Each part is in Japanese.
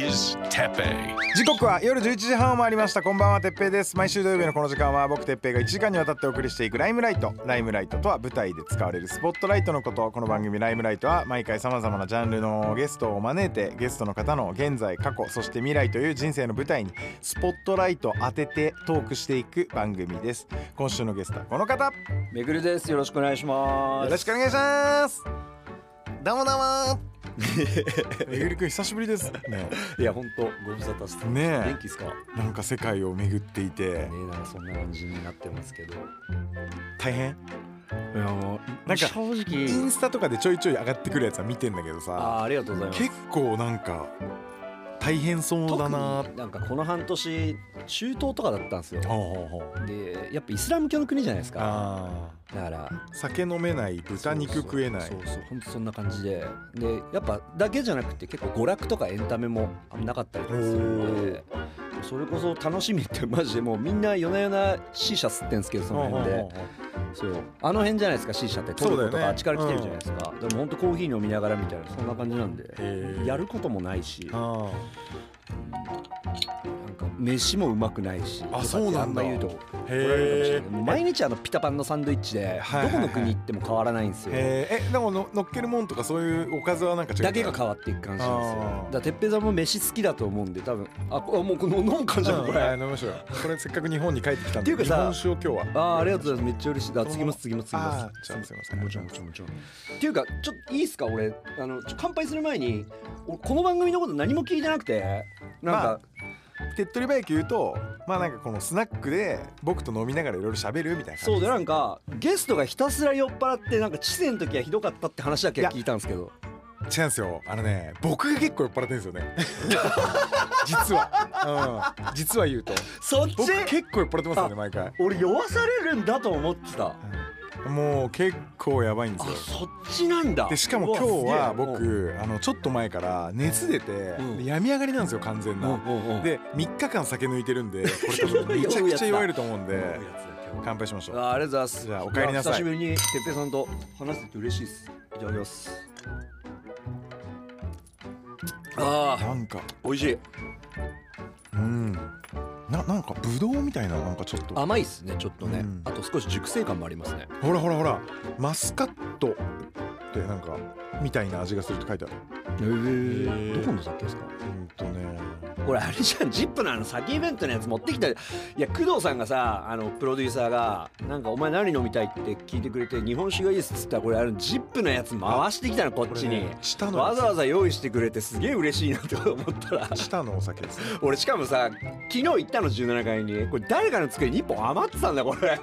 is Tepe. 時刻は夜11時半を回りました。こんばんはてっぺいです。毎週土曜日のこの時間は僕てっぺいが1時間にわたってお送りしていくライムライト。ライムライトとは舞台で使われるスポットライトのこと。この番組ライムライトは毎回さまざまなジャンルのゲストを招いてゲストの方の現在過去そして未来という人生の舞台にスポットライトを当ててトークしていく番組です。今週のゲストはこの方。よめぐるです。よろしくお願いします。ろしくお願いしますどうもどうもめぐりくん久しぶりですね いや、本当ご無沙汰して。ねえ元気ですか？ねなんか世界を巡っていてえ、なんかそんな感じになってますけど。い大変？や、もう、なんか正イ直。ンスタとかでちょいちょい上がってくるやつは見てんだけどあさー、ありがとうございます。結構なんか大変そうだな特になんかこの半年、中東とかだったんですよ。ほうほうほうで、やっぱイスラム教の国じゃないですか。あだから。ー酒飲めない豚肉食えない。そうそう、本当そんな感じで。で、やっぱだけじゃなくて、結構娯楽とかエンタメもなかったりとかするんで。それこそ楽しみってマジでもうみんな夜な夜な C 社吸ってんすけどその辺で。ほうほうほうそう。あの辺じゃないですか C 社って。トルコとかあっちから来てるじゃないですか、でも本当コーヒー飲みながらみたいなそんな感じなんで。やることもないしなんあか飯もうまくないしあそうなんだ。あんま言うとられるかもしれない。もう毎日あのピタパンのサンドイッチでどこの国行っても変わらないんですよ、えでもの乗っけるもんとかそういうおかずはなんか違う？だけが変わっていく感じなんですよ。あー。だから哲平さんも飯好きだと思うんで多分。あこもうこの飲む感じだこれ、はい飲みましょう。よこれせっかく日本に帰ってきたんでっていうかさ日本酒を今日は。あーありがとうございます。めっちゃ嬉しい。だ次も次も次もあーじゃあすいませんもちろんもちろんもちろん。っていうかちょっといいっすか？俺あのちょ乾杯する前に俺この番組のこと何も聞いてなくてなんか、手っ取り早く言うとまあなんかこのスナックで僕と飲みながらいろいろ喋るみたいな感じそうでなんかゲストがひたすら酔っ払ってなんか知性の時はひどかったって話だけは聞いたんですけど。違うんですよ。あのね僕が結構酔っ払ってるんですよね。実は、うん、実は言うと。そっち？僕結構酔っ払ってますよね毎回、俺酔わされるんだと思ってたもう結構やばいんであすよ。そっちなんだ。でしかも今日は僕あのちょっと前から熱出て、うん。で病み上がりなんですよ完全な、うんで3日間酒抜いてるんで これ多分めちゃくちゃ酔えると思うんで乾杯しましょう。あありがとうございます。じゃあお帰りなさい。久しぶりにてっぺいさんと話せて嬉しいです。いただきますああなんか。美味しいうんななんかブドウみたいななんかちょっと。甘いっすねちょっとね、うん。あと少し熟成感もありますね。ほらほらほら。マスカットってなんかみたいな味がするって書いてある。へー。どこの酒ですか？うんとね。これあれじゃん。ジップのあの酒イベントのやつ持ってきた。いや工藤さんがさあのプロデューサーがなんかお前何飲みたいって聞いてくれて日本酒がいいっすっつったらこれあのジップのやつ回してきたのこっちに、ね下のわざわざ用意してくれてすげえ嬉しいなって思ったら。下のお酒ですね。俺しかもさ昨日行ったの17階に。これ誰かの机に1本余ってたんだこれ。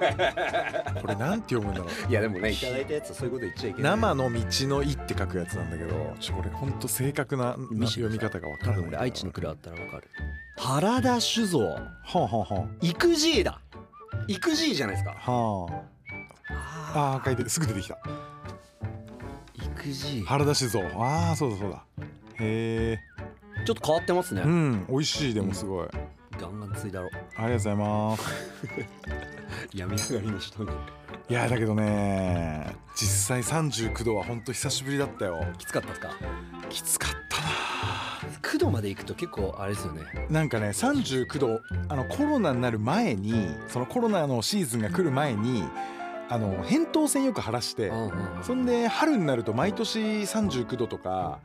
これなんて読むんだろう。いやでもねいただいたやつはそういうこと言っちゃいけない。生の道の「い」って書くやつなんだけどちょこれほんと正確な読み方がわか多分らない俺愛知の蔵だったらわかる。原田酒造。はあはあは育児だ。育児じゃないですか。あはあ。あー。書いてる。すぐ出てきた。育児。原田酒造。ああそうだそうだ。へちょっと変わってますね。えうん美味しいでもすごい、ガンガンついだろ。ありがとうございます。病み上がりの人に。いやだけどね実際39度はほんと久しぶりだったよ。きつかったですか？きつかった9度まで行くと結構あれですよね。ななんかね39度あのコロナになる前にそのコロナのシーズンが来る前にあの扁桃腺よく晴らしてそんで春になると毎年39度とか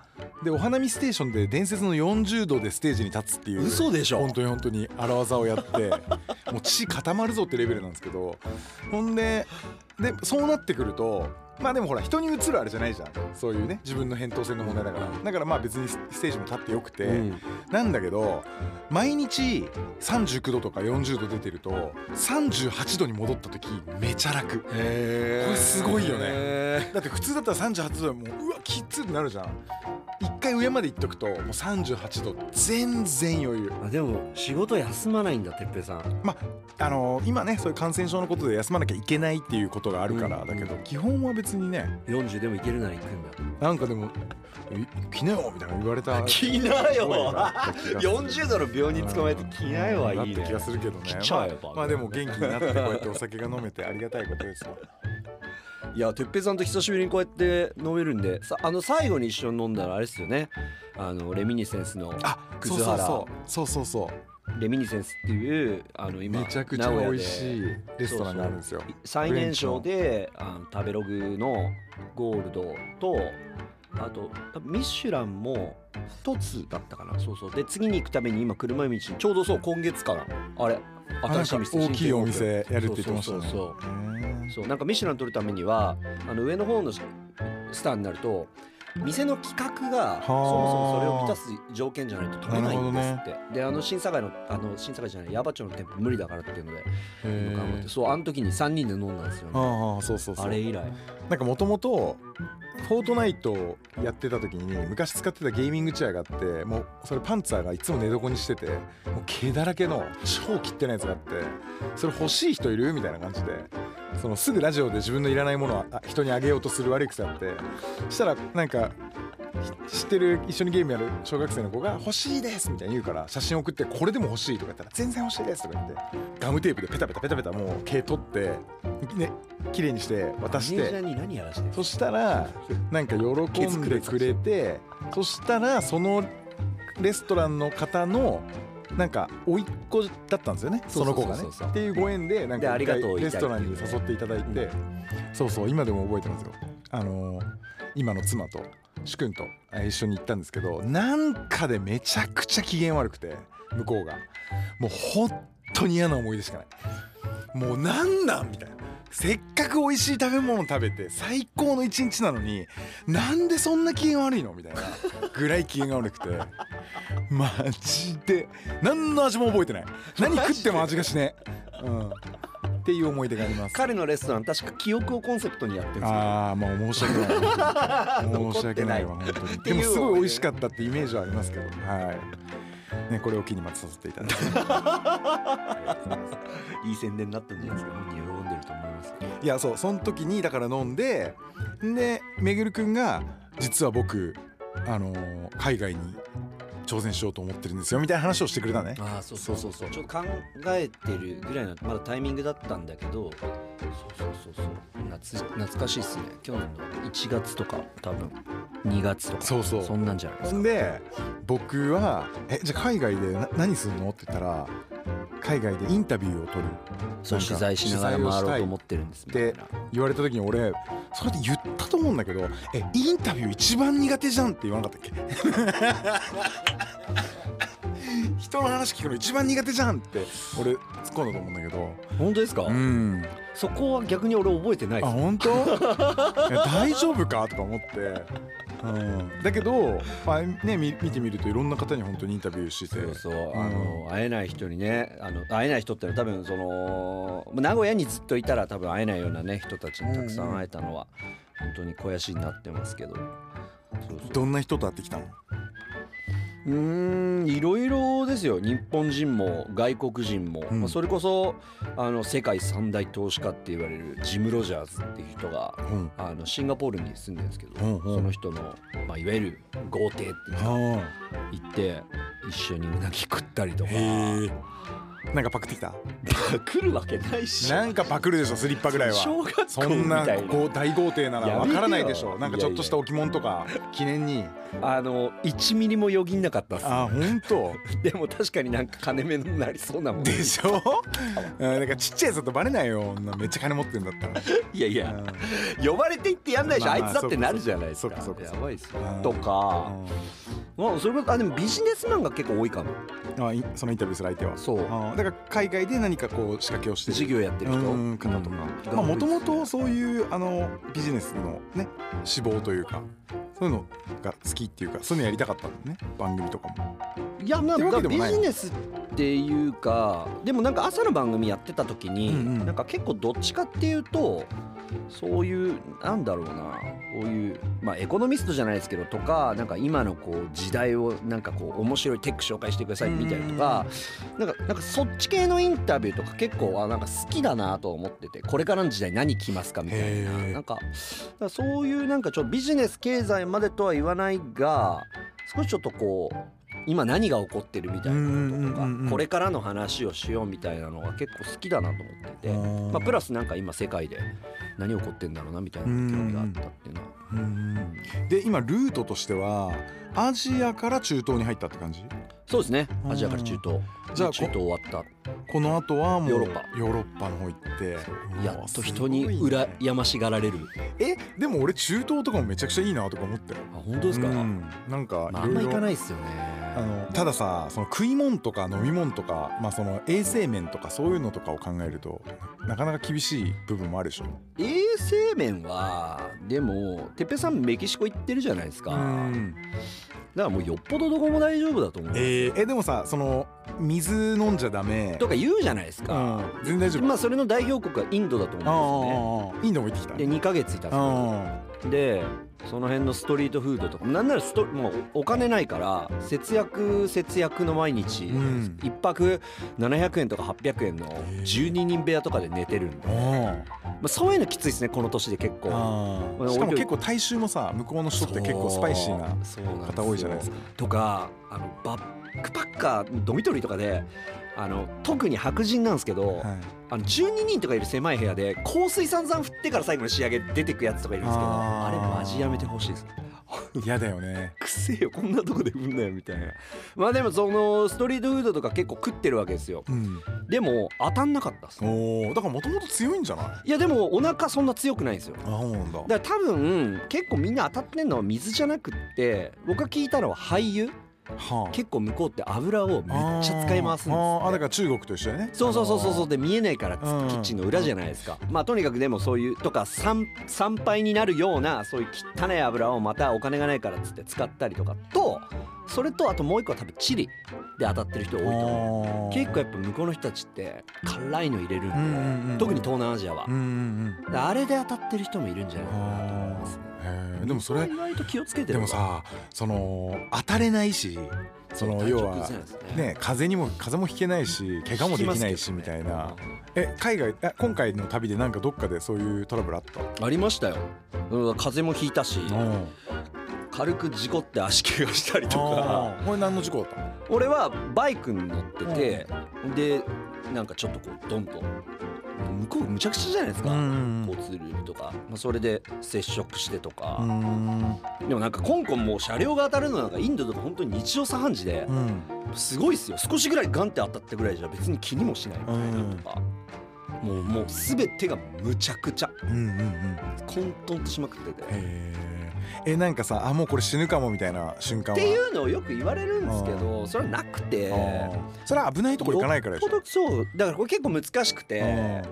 でお花見ステーションで伝説の40度でステージに立つっていう嘘でしょ？本当に本当に荒技をやって もう血固まるぞってレベルなんですけどほんででそうなってくるとまあでもほら人に移るあれじゃないじゃん。そういうね自分の扁桃腺の問題だから。だからまあ別にステージも立ってよくて、うん。なんだけど毎日39度とか40度出てると38度に戻った時めちゃ楽。へこれすごいよね。ねだって普通だったら38度でもううわきつってなるじゃん。1回上まで行っとくともう38度全然余裕。あでも仕事休まないんだてっぺいさん。まあの今ねそういう感染症のことで休まなきゃいけないっていうことがあるから、うん。だけど基本は別にね40でもいけるなら行くんだ。なんかでも「え来なよ」みたいな言われた 来なよ。声があった気がする。40度の病人捕まえて来なよはいいね。なった気がするけどね。来ちゃえばまあ、まあでも元気になってこうやってお酒が飲めてありがたいことですわいやてっぺいさんと久しぶりにこうやって飲めるんでさあの最後に一緒に飲んだらあれですよね。あのレミニセンスのあそう葛原そう。そうそうそうそう。レミニセンスっていうあの今めちゃくちゃ美味しいレストランがあるんですよ。最年少であの食べログのゴールドとあとミシュランも一つだったかな。そうそう。で次に行くために今車道にちょうどそう今月からあれあなんか大きいお店やるって言ってましたね。そうそうそう。へーそうなんかミシュラン取るためにはあの上の方のスターになると店の企画がそもそもそれを満たす条件じゃないと取れないんですって、であの審査会のあの審査会じゃない矢場町の店舗無理だからっていうのでへ頑張ってーそうあの時に3人で飲んだんですよね。ああそうそうそう。あれ以来。なんかもともとフォートナイトやってた時に昔使ってたゲーミングチェアがあってもうそれパンツァーがいつも寝床にしててもう毛だらけの超切ってないやつがあってそれ欲しい人いるみたいな感じでそのすぐラジオで自分のいらないものは人にあげようとする悪い癖あってそしたらなんか知ってる一緒にゲームやる小学生の子が「欲しいです」みたいに言うから写真送って「これでも欲しい」とか言ったら「全然欲しいです」とか言ってガムテープでペタペタペタペタもう毛取ってね綺麗にして渡して。そしたらなんか喜んでくれてそしたらそのレストランの方のなんか甥っ子だったんですよねその子がね。っていうご縁でなんかレストランに誘っていただいてそうそう今でも覚えてますよ。あのー今の妻と主君と一緒に行ったんですけどなんかでめちゃくちゃ機嫌悪くて向こうが。もう本当に嫌な思い出しかない。もうなんなんみたいな。せっかく美味しい食べ物食べて最高の一日なのになんでそんな機嫌悪いのみたいなぐらい機嫌が悪くて。マジで何の味も覚えてない。何食っても味がしねえ、うん、っていう思い出があります。彼のレストラン確か記憶をコンセプトにやってるんですよ。ああもう申し訳 ない。申し訳ないわ本当に。でもすごい美味しかったってイメージはありますけど。はい。ねこれを機にまたさせていただいて。いい宣伝になったんじゃないですか。本人喜んでると思いますいやそうその時にだから飲んででめぐるくんが実は僕あのー海外に挑戦しようと思ってるんですよみたいな話をしてくれたね。ああそうそうそうそう。ちょっと考えてるぐらいのまだタイミングだったんだけどそうそうそうそう。夏懐かしいっすね。去年の1月とか多分。2月とか。そうそう。そんなんじゃないですか。で僕は「えじゃあ海外でな何するの?」って言ったら海外でインタビューを取る。そう取材しながら回ろうと思ってるんですみたいでな言われた時に俺それで言ったと思うんだけど「えインタビュー一番苦手じゃん」って言わなかったっけ？人の話聞くの一番苦手じゃんって俺突っ込んだと思うんだけど。本当ですか、うん。そこは逆に俺覚えてないですあ本当？いや大丈夫か？とか思って、う。ん、だけど、まあね、見見てみるといろんな方に本当にインタビューして。てそうそう。あの、会えない人にねあの会えない人ってのは多分その名古屋にずっといたら多分会えないようなね人たちにたくさん会えたのは本当に肥やしになってますけど。そうそう。どんな人と会ってきたの？うーんいろいろですよ。日本人も外国人も、うん。まあ、それこそあの世界三大投資家って言われるジム・ロジャーズっていう人がうん。あのシンガポールに住んでるんですけど、うんうん。その人の、まあ、いわゆる豪邸っていうのあ行って一緒にうなぎ食ったりとかなんかパクってきた？来るわけないしなんかパクるでしょスリッパぐらいは。小学校そんなこう大豪邸ならわからないでしょ。なんかちょっとした置物とか記念に。あの1ミリもよぎんなかったっす。あ本当？でも確かになんか金目になりそうなもん。でしょ？うんなんかちっちゃいやつだとバレないよ。女めっちゃ金持ってんだったら。いやいや。うん。呼ばれていってやんないでしょ、まあいつだってなるじゃないですか。そうかそうかそうか。やばいっすとか、まあ、それこそあでもビジネスマンが結構多いかも。うんあいそのインタビューする相手は。そうだから海外で何かこう仕掛けをしてる事業やってる人？うん方とか。もともとそういうあのビジネスのね志望というかそういうのが好きっていうかそういうのやりたかったんだよね？番組とかも。いやまあビジネスっていうかでもなんか朝の番組やってた時に、うんうん。なんか結構どっちかっていうとそういうなんだろうなこういうまあエコノミストじゃないですけどとかなんか今のこう時代をなんかこう面白いテック紹介してくださいみたいなとかなんかなんかそっち系のインタビューとか結構あなんか好きだなと思っててこれからの時代何来ますかみたいな。なんかそういうなんかちょっとビジネス経済までとは言わないが少しちょっとこう今何が起こってるみたいなこととかこれからの話をしようみたいなのが結構好きだなと思ってて、まあ、プラスなんか今世界で何起こってんだろうなみたいな興味があったっていうのは。うん。で今ルートとしてはアジアから中東に入ったって感じ？そうですね。うん。アジアから中東。じゃあこ中東終わった。この後はもうヨーロッパ。ヨーロッパの方行って。やっと人に羨ましがられる。えでも俺中東とかもめちゃくちゃいいなとか思ったよあ本当ですか、うん。なんかまあ、あんまいろ。いろ行かないっすよね。あのたださその食い物とか飲み物とか、まあ、その衛生面とかそういうのとかを考えるとなかなか厳しい部分もあるでしょ。衛生面はでもてっぺいさんメキシコ行ってるじゃないですか。だからもうよっぽどどこも大丈夫だと思う、えーえでもさその水飲んじゃダメ。とか言うじゃないですうか、ん。全然大丈夫。まあそれの代表国はインドだとあ思うんですよね。あインドも行ってきた。で2ヶ月いたんですでその辺のストリートフードとか。なんならストもうお金ないから節約節約の毎日、うん。一泊700円とか800円のー12人部屋とかで寝てるんで、まああ、そういうのきついですねこの年で結構。あまあしかも結構大衆もさ向こうの人って結構スパイシーな方多いじゃないですか。とかあのバックパッカードミトリーとかであの特に白人なんですけど、はい。あの12人とかいる狭い部屋で香水散々振ってから最後の仕上げ出てくやつとかいるんですけどあれマジやめてほしいです。嫌だよね。くせえよこんなとこで振んなよみたいな。まあでもそのストリートフードとか結構食ってるわけですよ。うん。でも当たんなかったっす。おおだからもともと強いんじゃない？いやでもお腹そんな強くないんですよ。あそうなんだ。だから多分結構みんな当たってんのは水じゃなくって僕が聞いたのは廃油はあ。結構向こうって油をめっちゃ使い回すんですあだから中国と一緒やね。そうそうそうそうそう。うで見えないからキッチンの裏じゃないですか。まあとにかくでもそういうとか参参拝になるようなそういう汚い油をまたお金がないからっつって使ったりとかとそれとあともう一個は多分チリで当たってる人多いと思う。結構やっぱ向こうの人たちって辛いの入れるんで、うんうんうん特に東南アジアは。うん、うんうん。であれで当たってる人もいるんじゃないかなと思いますでもそれ意外と気をつけてるでもさその当たれないしその要はね。風にも風邪もひけないし怪我もできないしみたいな。え海外え今回の旅でなんかどっかでそういうトラブルあった？ありましたよ。うん。風邪もひいたし。うん軽く事故って足怪我したりとか。これ何の事故だったの？俺はバイクに乗っててでなんかちょっとこうドンと。向こうむちゃくちゃじゃないですか、ん交通ルールとか、まあ、それで接触してとうか、ん。でもなんか香港もう車両が当たるのなんかインドとか本当に日常茶飯事でうん。すごいっすよ。少しぐらいガンって当たったぐらいじゃ別に気にもしないみたいなとか、もうもう全てがむちゃくちゃ。うんうんうん。混沌としまくってて。えなんかさあもうこれ死ぬかもみたいな瞬間は？っていうのをよく言われるんですけどそれはなくて。それは危ないとこ行かないからでしょ？そうだからこれ結構難しくて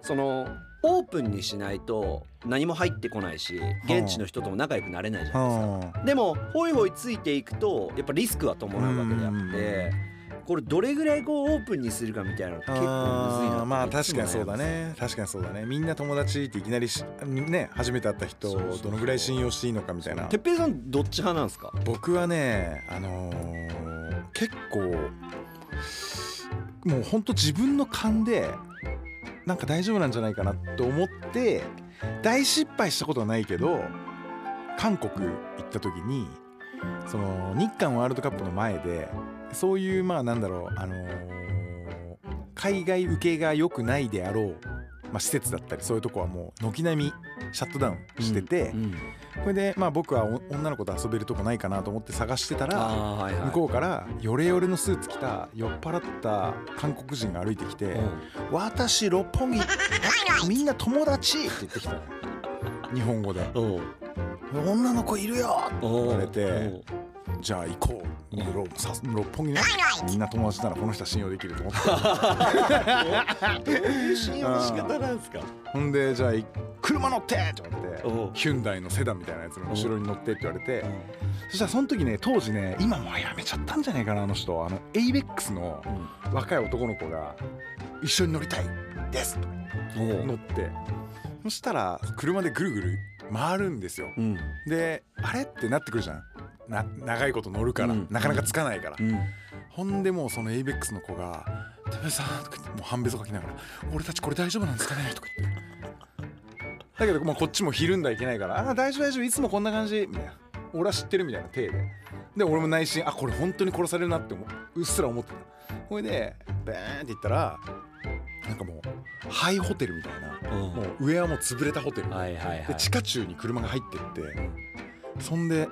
そのオープンにしないと何も入ってこないし現地の人とも仲良くなれないじゃないですか。うん。でもホイホイついていくとやっぱリスクは伴うわけであってこれどれぐらいこうオープンにするかみたいなの結構むずいなまあ確かにそうだね。確かにそうだね。みんな友達っていきなりしね初めて会った人をどのぐらい信用していいのかみたいな。てっぺいさんどっち派なんですか？僕はねあのー結構もうほんと自分の勘でなんか大丈夫なんじゃないかなと思って大失敗したことはないけど韓国行った時にその日韓ワールドカップの前でそういうまあなんだろうあのー海外受けが良くないであろう、まあ、施設だったりそういうとこはもう軒並みシャットダウンしてて、うんこれでまあ僕はお女の子と遊べるとこないかなと思って探してたらはいはい。向こうからヨレヨレのスーツ着た酔っ払った韓国人が歩いてきて「私六本木 みんな友達!」って言ってきたの。日本語で。うん「女の子いるよ!」って言われてじゃあ行こう。ろさ六本木ね。みんな友達ならこの人は信用できると思って信用の仕方なんですか？ほんでじゃあい車乗って！って言われてヒュンダイのセダンみたいなやつの後ろに乗ってって言われて。そしたらその時ね当時ね今もうやめちゃったんじゃないかなあの人。あのエイベックスの若い男の子が一緒に乗りたいですと乗って。そしたら車でぐるぐる回るんですよ。うん。であれ？ってなってくるじゃんな長いこと乗るから、うん。なかなかつかないから、うん。ほんでもうそのエイベックスの子が「てめえさん」とか言ってもう半べそかきながら「俺たちこれ大丈夫なんですかね?」とか言って。だけどもうこっちもひるんだいけないから「あ大丈夫大丈夫いつもこんな感じ」みたいな俺は知ってるみたいな体で。で俺も内心あこれ本当に殺されるなって思う。うっすら思ってた。ほいでバーンって言ったらなんかもうハイホテルみたいな、うん。もう上はもう潰れたホテル、はいはいはい。で地下中に車が入ってってそんで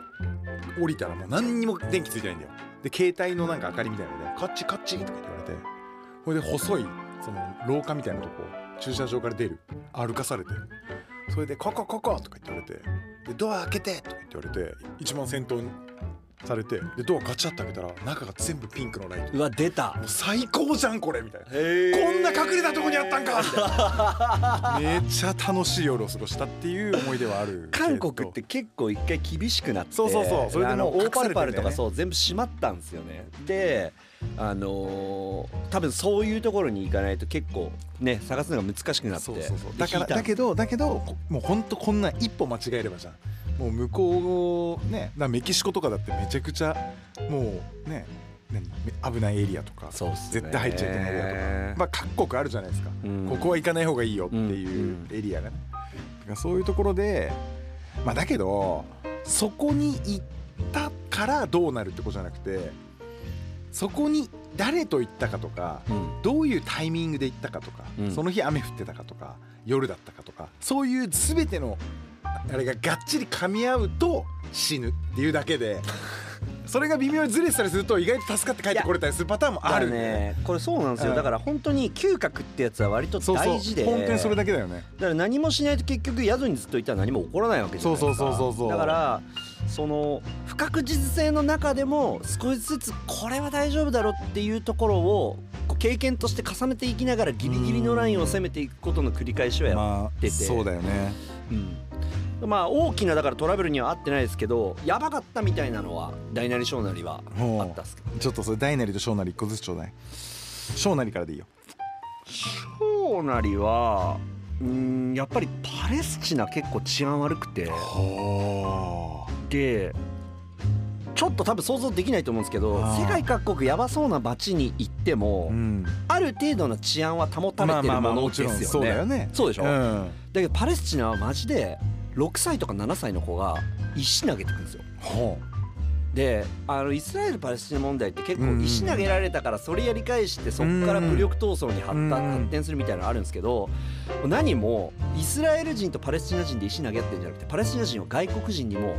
降りたらもう何にも電気ついてないんだよ。で携帯のなんか明かりみたいなので「カッチカッチ」とか言われてこれで細いその廊下みたいなとこ駐車場から出る歩かされてそれで「ここここ」とか言って言われてで「ドア開けて」とか言って言われて一番先頭にされてでドアガチャって開けたら中が全部ピンクのライト。うわ出た。もう最高じゃんこれみたいな。へこんな隠れたとこにあったんかみたいな。めっちゃ楽しい夜を過ごしたっていう思い出はある韓国って結構一回厳しくなってそうそうそうそれでもうオーパルパルとかそう全部閉まったんですよね。であのー多分そういうところに行かないと結構ね探すのが難しくなってそうそうそう。でだからだけどだけどこもうほんとこんな一歩間違えればじゃんもう向こうねメキシコとかだってめちゃくちゃもうね危ないエリアとか絶対入っちゃいけないエリアとか。まあ各国あるじゃないですか、うん。ここは行かない方がいいよっていううんエリアがね、だからそういうところでまあだけどそこに行ったからどうなるってことじゃなくてそこに誰と行ったかとかうん。どういうタイミングで行ったかとか、うん。その日雨降ってたかとか夜だったかとかそういう全てのあれががっちり噛み合うと死ぬっていうだけで それが微妙にずれてたりすると意外と助かって帰ってこれたりするパターンもあるね。これそうなんですうん。よだから本当に嗅覚ってやつは割と大事で本当にそれだけだよね。だから何もしないと結局宿にずっといたら何も起こらないわけじゃないですか。そうそうそうそうそう。だからその不確実性の中でも少しずつこれは大丈夫だろうっていうところを経験として重ねていきながらギリギリのラインを攻めていくことの繰り返しをやっまあ出てそうだよね。うん、まあ大きなだからトラブルには合ってないですけどやばかったみたいなのは大なり小なりはあったっすけど。ちょっとそれ大なりと小なり一個ずつちょうだい。小なりからでいいよ。小なりはうんやっぱりパレスチナ結構治安悪くて。はでちょっと多分想像できないと思うんですけど世界各国やばそうな街に行っても、うん。ある程度の治安は保たれてるものですよね。そうだよね。そうでしょ、うん。だけどパレスチナはマジで6歳とか7歳の子が石投げてくるんですよ。ほであのイスラエル・パレスチナ問題って結構石投げられたからそれやり返してそこから武力闘争に発発展するみたいなのあるんですけど何もイスラエル人とパレスチナ人で石投げ合ってるんじゃなくてパレスチナ人は外国人にも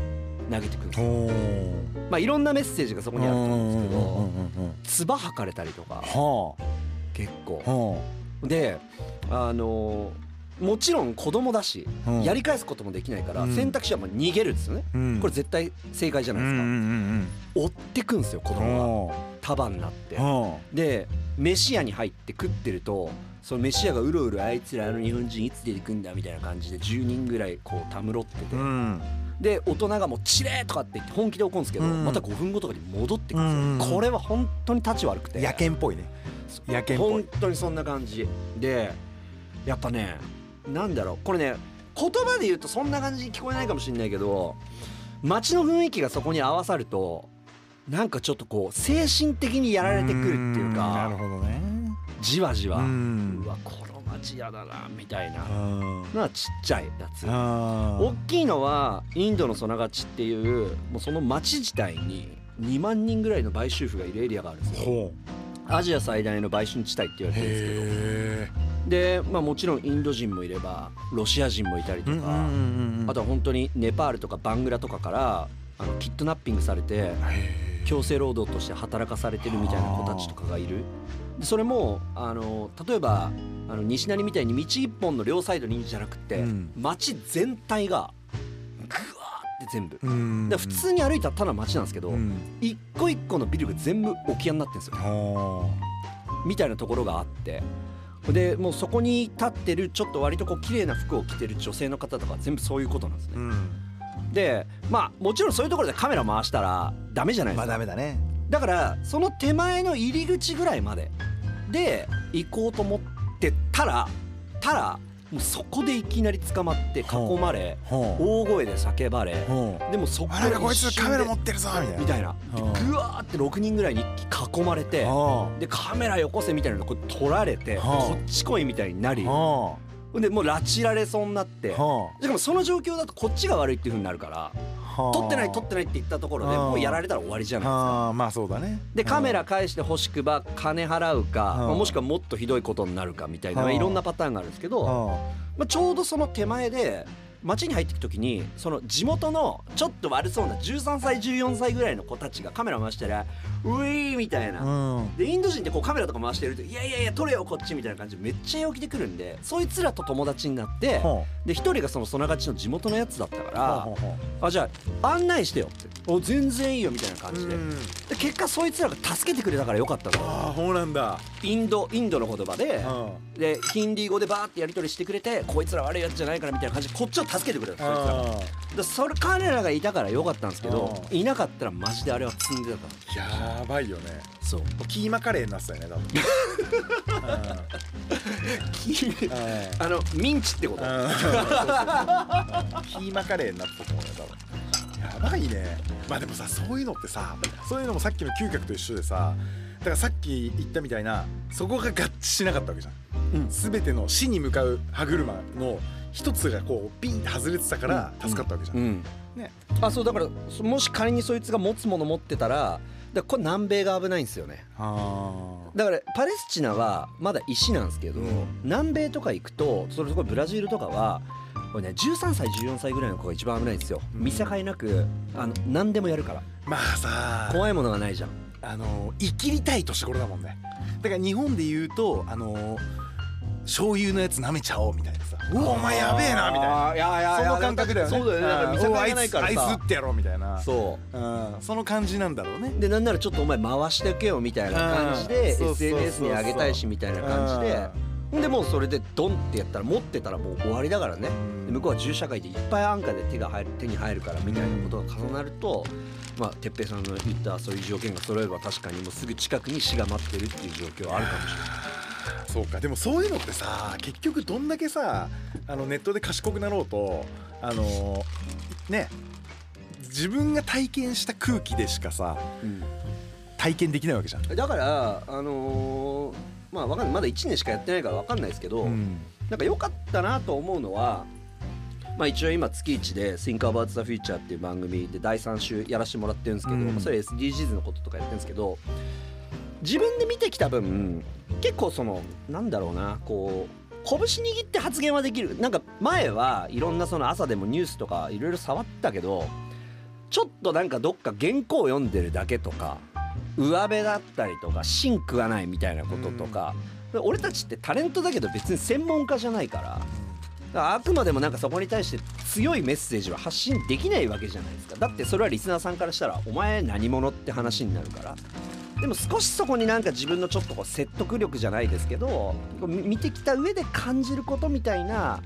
投げてくるまあいろんなメッセージがそこにあると思うんですけどうん唾吐かれたりとか。は結構。であのもちろん子供だしやり返すこともできないからうん。選択肢はもう逃げるんですよね。うん。これ絶対正解じゃないですか。うんうん追ってくんですよ子うんうん供が。は束になって。で飯屋に入って食ってるとその飯屋がうろうろあいつらあの日本人いつ出てくんだみたいな感じで10人ぐらいこうたむろってて。あうん。で大人がもう「チレー!」とかって言って本気で怒るんですけどうん。また5分後とかに戻ってくるんですよ、うんこれは本当に立ち悪くて。野犬っぽいね。野犬っぽ本い当にそんな感じ。でやっぱねなんだろう。これね言葉で言うとそんな感じに聞こえないかもしれないけど街の雰囲気がそこに合わさるとなんかちょっとこう精神的にやられてくるっていうなかるほどね。じわじわ。うわこの街やだなみたいな。あのはちっちゃいやつ。あ大きいのはインドのソナガチっていうもうその町自体に2万人ぐらいの売春婦がいるエリアがあるんですよ。ほアジア最大の売春地帯って言わうれてるんですけど。へで、まあ、もちろんインド人もいればロシア人もいたりとか、あとは本当にネパールとかバングラとかからあのキッドナッピングされて強制労働として働かされてるみたいな子たちとかがいる。でそれもあの例えばあの西成みたいに道一本の両サイドにじゃなくて、うん。街全体がグワーっ全部。うんで普通に歩いたらただ街なんですけど、うん。一個一個のビルが全部置き屋になってるんですよはみたいなところがあってでもうそこに立ってるちょっと割とこう綺麗な服を着てる女性の方とか全部そういうことなんですね。あうん。でまあもちろんそういうところでカメラ回したらダメじゃないでますあか、ダメだね。だからその手前の入り口ぐらいまでで行こうと思ってたらたらもうそこでいきなり捕まって囲まれほ大声で叫ばれほでもそこかこいつカメラ持ってるぞみたいな。ぐわーって6人ぐらいに囲まれてはでカメラよこせみたいな。のこう。撮られてはあこっち来いみたいになりあはでもう拉致られそうになって。しかもその状況だとこっちが悪いっていう風になるから。あ。撮ってない撮ってないって言ったところではあ。もうやられたら終わりじゃないですか。まあそうだね。でカメラ返してほしくば金払うか、もしくはもっとひどいことになるかみたいな、はあいろんなパターンがあるんですけど、はまあ、ちょうどその手前で街に入っていく時にその地元のちょっと悪そうな13歳14歳ぐらいの子たちがカメラ回したら「ウィー!」みたいな。あうん。でインド人ってこうカメラとか回してると「いやいやいや撮れよこっち」みたいな感じでめっちゃ陽気で来るんでそいつらと友達になってはで一人がそのそながちの地元のやつだったからはあじゃあ案内してよって。お全然いいよみたいなあ感じで。うん。で結果そいつらが助けてくれたからよかったのああそうなんだ。インドインドの言葉でうん。でヒンディー語でバーってやり取りしてくれてこいつら悪いやつじゃないからみたいな感じでこっちを助けてくれたそいつらが。それ彼らがいたからよかったんですけどうん。いなかったらマジであれは積んでた。と思ー。やばいよね。う。そうキーマカレーになってたよね多分。あのミンチってこと？キーマカレーになってたと思うよ多分。やばいね。まあでもさそういうのってさそういうのもさっきの嗅覚と一緒でさだからさっき言ったみたいなそこが合致しなかったわけじゃん、うん。全ての死に向かう歯車の一つがこうピンって外れてたから助かったわけじゃん、うん。ね。あそうだからそもし仮にそいつが持つもの持ってたらだからこれ南米が危ないんですよね。あだからパレスチナはまだ石なんですけど、うん。南米とか行くとそれこそブラジルとかはこれね13歳14歳ぐらいの子が一番危ないんですよ、うん。見境なくあの何でもやるから。まあさ怖いものがないじゃん。あの生きりたい年頃だもんね。だから日本で言うとあの醤油のやつ舐めちゃおうみたいなさ「うわお前やべえな」みたいな。あーいやいやその感覚だよね。そうだよね。だから見境うんおがないからあいつあさいつってやろうみたいな。そう。ん。その感じなんだろうね。うでなんならちょっとお前回しておけよみたいな感じでうん。そうそうそうそう。SNS に上げたいしみたいな感じで。でもうそれでドンってやったら持ってたらもう終わりだからね。向こうは銃社会でいっぱい安価で手が入る手に入るからみたいなことが重なると、まあ哲平さんの言ったそういう条件が揃えば確かにもうすぐ近くに死が待ってるっていう状況はあるかもしれない。そうか。でもそういうのってさ結局どんだけさあのネットで賢くなろうとあのね自分が体験した空気でしかさ体験できないわけじゃん。だからあのーまあわかんない。まだ1年しかやってないからわかんないですけど、うん。なんか良かったなと思うのはまあ一応今月1で「Think About the Future」っていう番組で第3週やらせてもらってるんですけど、うん。まあそれ SDGs のこととかやってるんですけど自分で見てきた分結構そのなんだろうなこう拳握って発言はできる。なんか前はいろんなその朝でもニュースとかいろいろ触ったけどちょっとなんかどっか原稿を読んでるだけとか上辺だったりとか芯食わないみたいなこととか、俺たちってタレントだけど別に専門家じゃないからだからあくまでもなんかそこに対して強いメッセージは発信できないわけじゃないですか。だってそれはリスナーさんからしたらお前何者って話になるから。でも少しそこになんか自分のちょっとこう説得力じゃないですけど見てきた上で感じることみたいな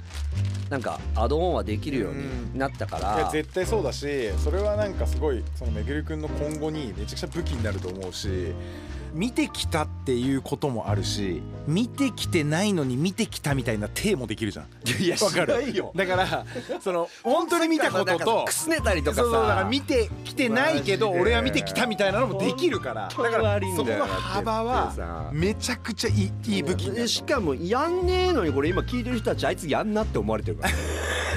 なんかアドオンはできるようになったから、いや絶対そうだしそれはなんかすごいそのめぐるくんの今後にめちゃくちゃ武器になると思うし見てきたっていうこともあるし見てきてないのに見てきたみたいな体もできるじゃん。いやわかる？だからその本当に見たこととくすねたりとかさそうだから見てきてないけど俺は見てきたみたいなのもできるから。だからそこの幅はめちゃくちゃいいいい武器しかもやんねえのにこれ今聞いてる人たちあいつやんなって思われてるから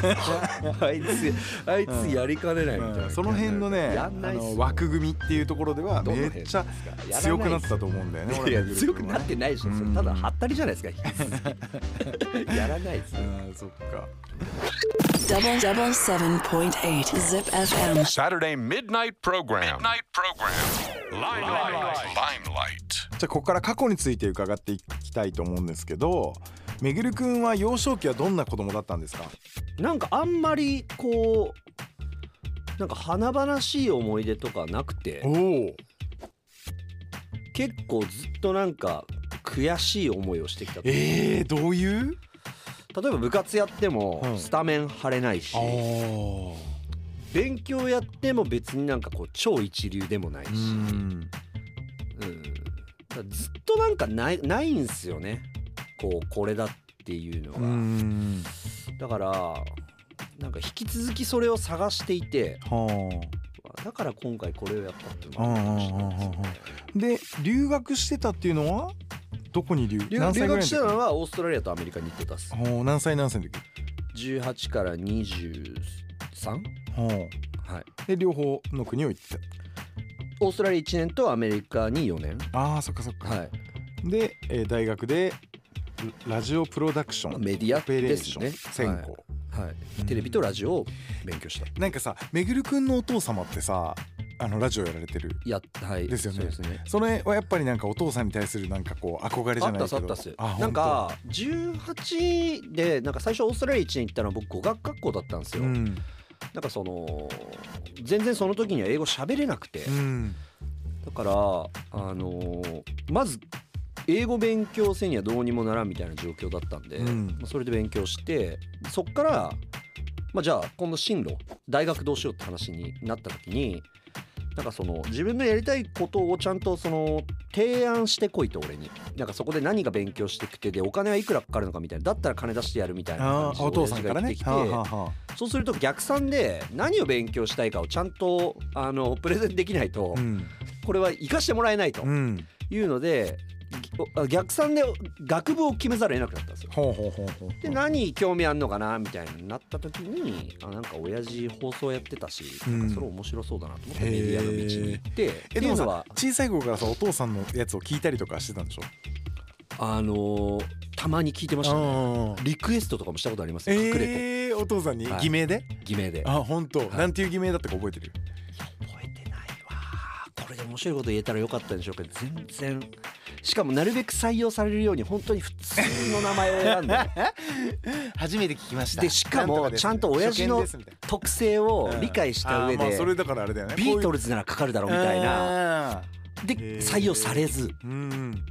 あいつあいつやりかねないみたいな、うん。その辺のねあの枠組みっていうところではめっちゃ強くなってたと思うんだよねいや強くなってないでしょ。それただはったりじゃないですか やらないですよ。うんそっか. Saturday midnight program. Midnight program. Limelight. Limelight. じゃあここから過去について伺っていきたいと思うんですけどめぐるくんは幼少期はどんな子供だったんですか？なんかあんまりこなんか華々しい思い出とかなくて結構ずっとなんか悔しい思いをしてきた例えー、どういう？えば部活やってもうん。スタメン張れないし、あ勉強やっても別になんかこう超一流でもないし、ううん。ずっとなんかないないんすよねこうこれだっていうのが、うん。だからなんか引き続きそれを探していて。はだから今回これをやったっていうあのもあるかもしれないですうんうんうんうんね。で留学してたっていうのはどこに留留何歳ぐらいの時？留学してたのはオーストラリアとアメリカに行ってたっす。ほう何歳何歳の時？18から23ほう。はい。で両方の国を行ってオーストラリア1年とアメリカに4年。たああそっかそっか、はい。で、えー大学でララジオプロダクションメディアオペレーションですね専攻、はい。テレビとラジオを勉強した。なんかさめぐるくんのお父様ってさあのラジオやられてるやはい。ですよね。ね。それはやっぱりなんかお父さんに対するなんかこう憧れじゃないけど。っすあったっす。あなんか18でなんか最初オーストラリア1年行ったのは僕語学学校だったんですよ、うん。なんかその全然その時には英語喋れなくて、うん。だからあのーまず英語勉強せにはどうにもならんみたいな状況だったんで、うん。まあそれで勉強してそっから、まあ、じゃあ今度進路大学どうしようって話になった時になんかその自分のやりたいことをちゃんとその提案してこいと俺に。なんかそこで何が勉強してきてでお金はいくらかかるのかみたいな。だったら金出してやるみたいな感じお父さんからね。てきてそうすると逆算で何を勉強したいかをちゃんとあのプレゼンできないとこれは生かしてもらえないとうん。いうのでぎ逆算で学部を決めざるを得なくなったんですよ。ほうほうほうほうで何興味あんのかなみたいになった時にあなんか親父放送やってたし、うん。なんかそれ面白そうだなと思ってメディアの道に行ってえでもは小さい頃からさお父さんのやつを聞いたりとかしてたんでしょ？あのーたまに聞いてましたね。あリクエストとかもしたことありますよ隠れて。えー、お父さんにはい。偽名で、偽名で。あ本当、い。なんていう偽名だったか覚えてる？覚えてないわこれで面白いこと言えたらよかったんでしょうけど全然しかもなるべく採用されるように本当に普通の名前を選んで。初めて聞きましでしかもちゃんと親父の特性を理解した上でまあそれだからあれだよね。ビートルルズならかかるだろうみたいな。なで採用されず。うん。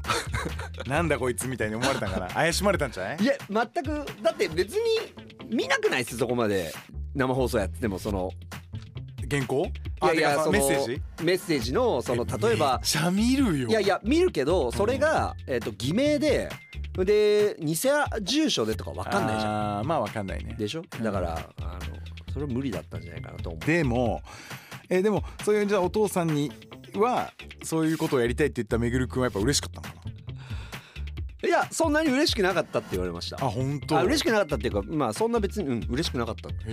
なんだこいつみたいに思われたんかな。怪しまれたんじゃないいや全くだって別に見なくないですそこまで。生放送やっててもその原稿？いやいやあそのメッセージ？メッセージのその例えばめゃ見るよ。いやいや見るけどそれが、えっと偽名でで偽住所でとか分かんないじゃん。まあわかんないね。でしょ？だからあのそれ無理だったんじゃないかなと思う。でもえでもそういうじゃあお父さんにはそういうことをやりたいって言っためぐるくんはやっぱ嬉しかったのかいやそんなに嬉しくなかったって言われました。なあ本当？あ嬉しくなかったっていうかまあそんな別にうん嬉しくなかったへえ。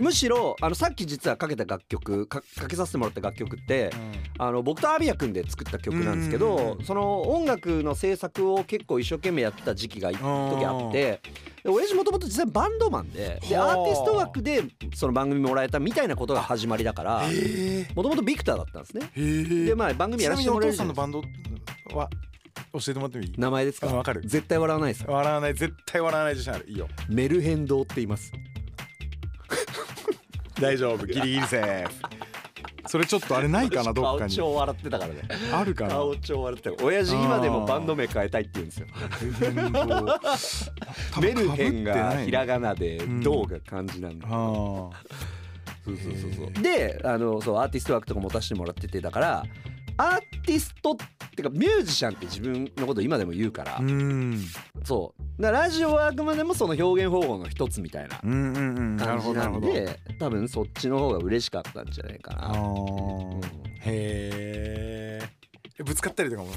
むしろあのさっき実はかけた楽曲かかけさせてもらった楽曲ってあの僕とアビヤ君で作った曲なんですけうんうんどうん。その音楽の制作を結構一生懸命やってた時期が一時あってで親父もともと実際バンドマンでではあ。アーティスト枠でその番組もらえたみたいなことが始まりだからもともとビクターだったんですね。でまあ番組やらせてもらえるお父さんのバンドは教えてもらってもいい？名前ですか？うんわかる。絶対笑わないです笑わない絶対笑わない自信ある。いいよ。メルヘン堂って言います。大丈夫。ギリギリセーフ。それちょっとあれないかな？どっかに。顔超笑ってたからね。あるかな？顔超笑ってた。親父今でもバンド名変えたいって言うんですよ。メルヘンがひらがなでうん。銅が漢字なんだ。はそうそうそうそう。であのそうアーティスト枠とか持たせてもらっててだからアーティストってかミュージシャンって自分のこと今でも言うから。そう。ラジオはあくまでもその表現方法の一つみたいな感じなんで多分そっちの方が嬉しかったんじゃないかあな、ーへえぶつかったりとかも？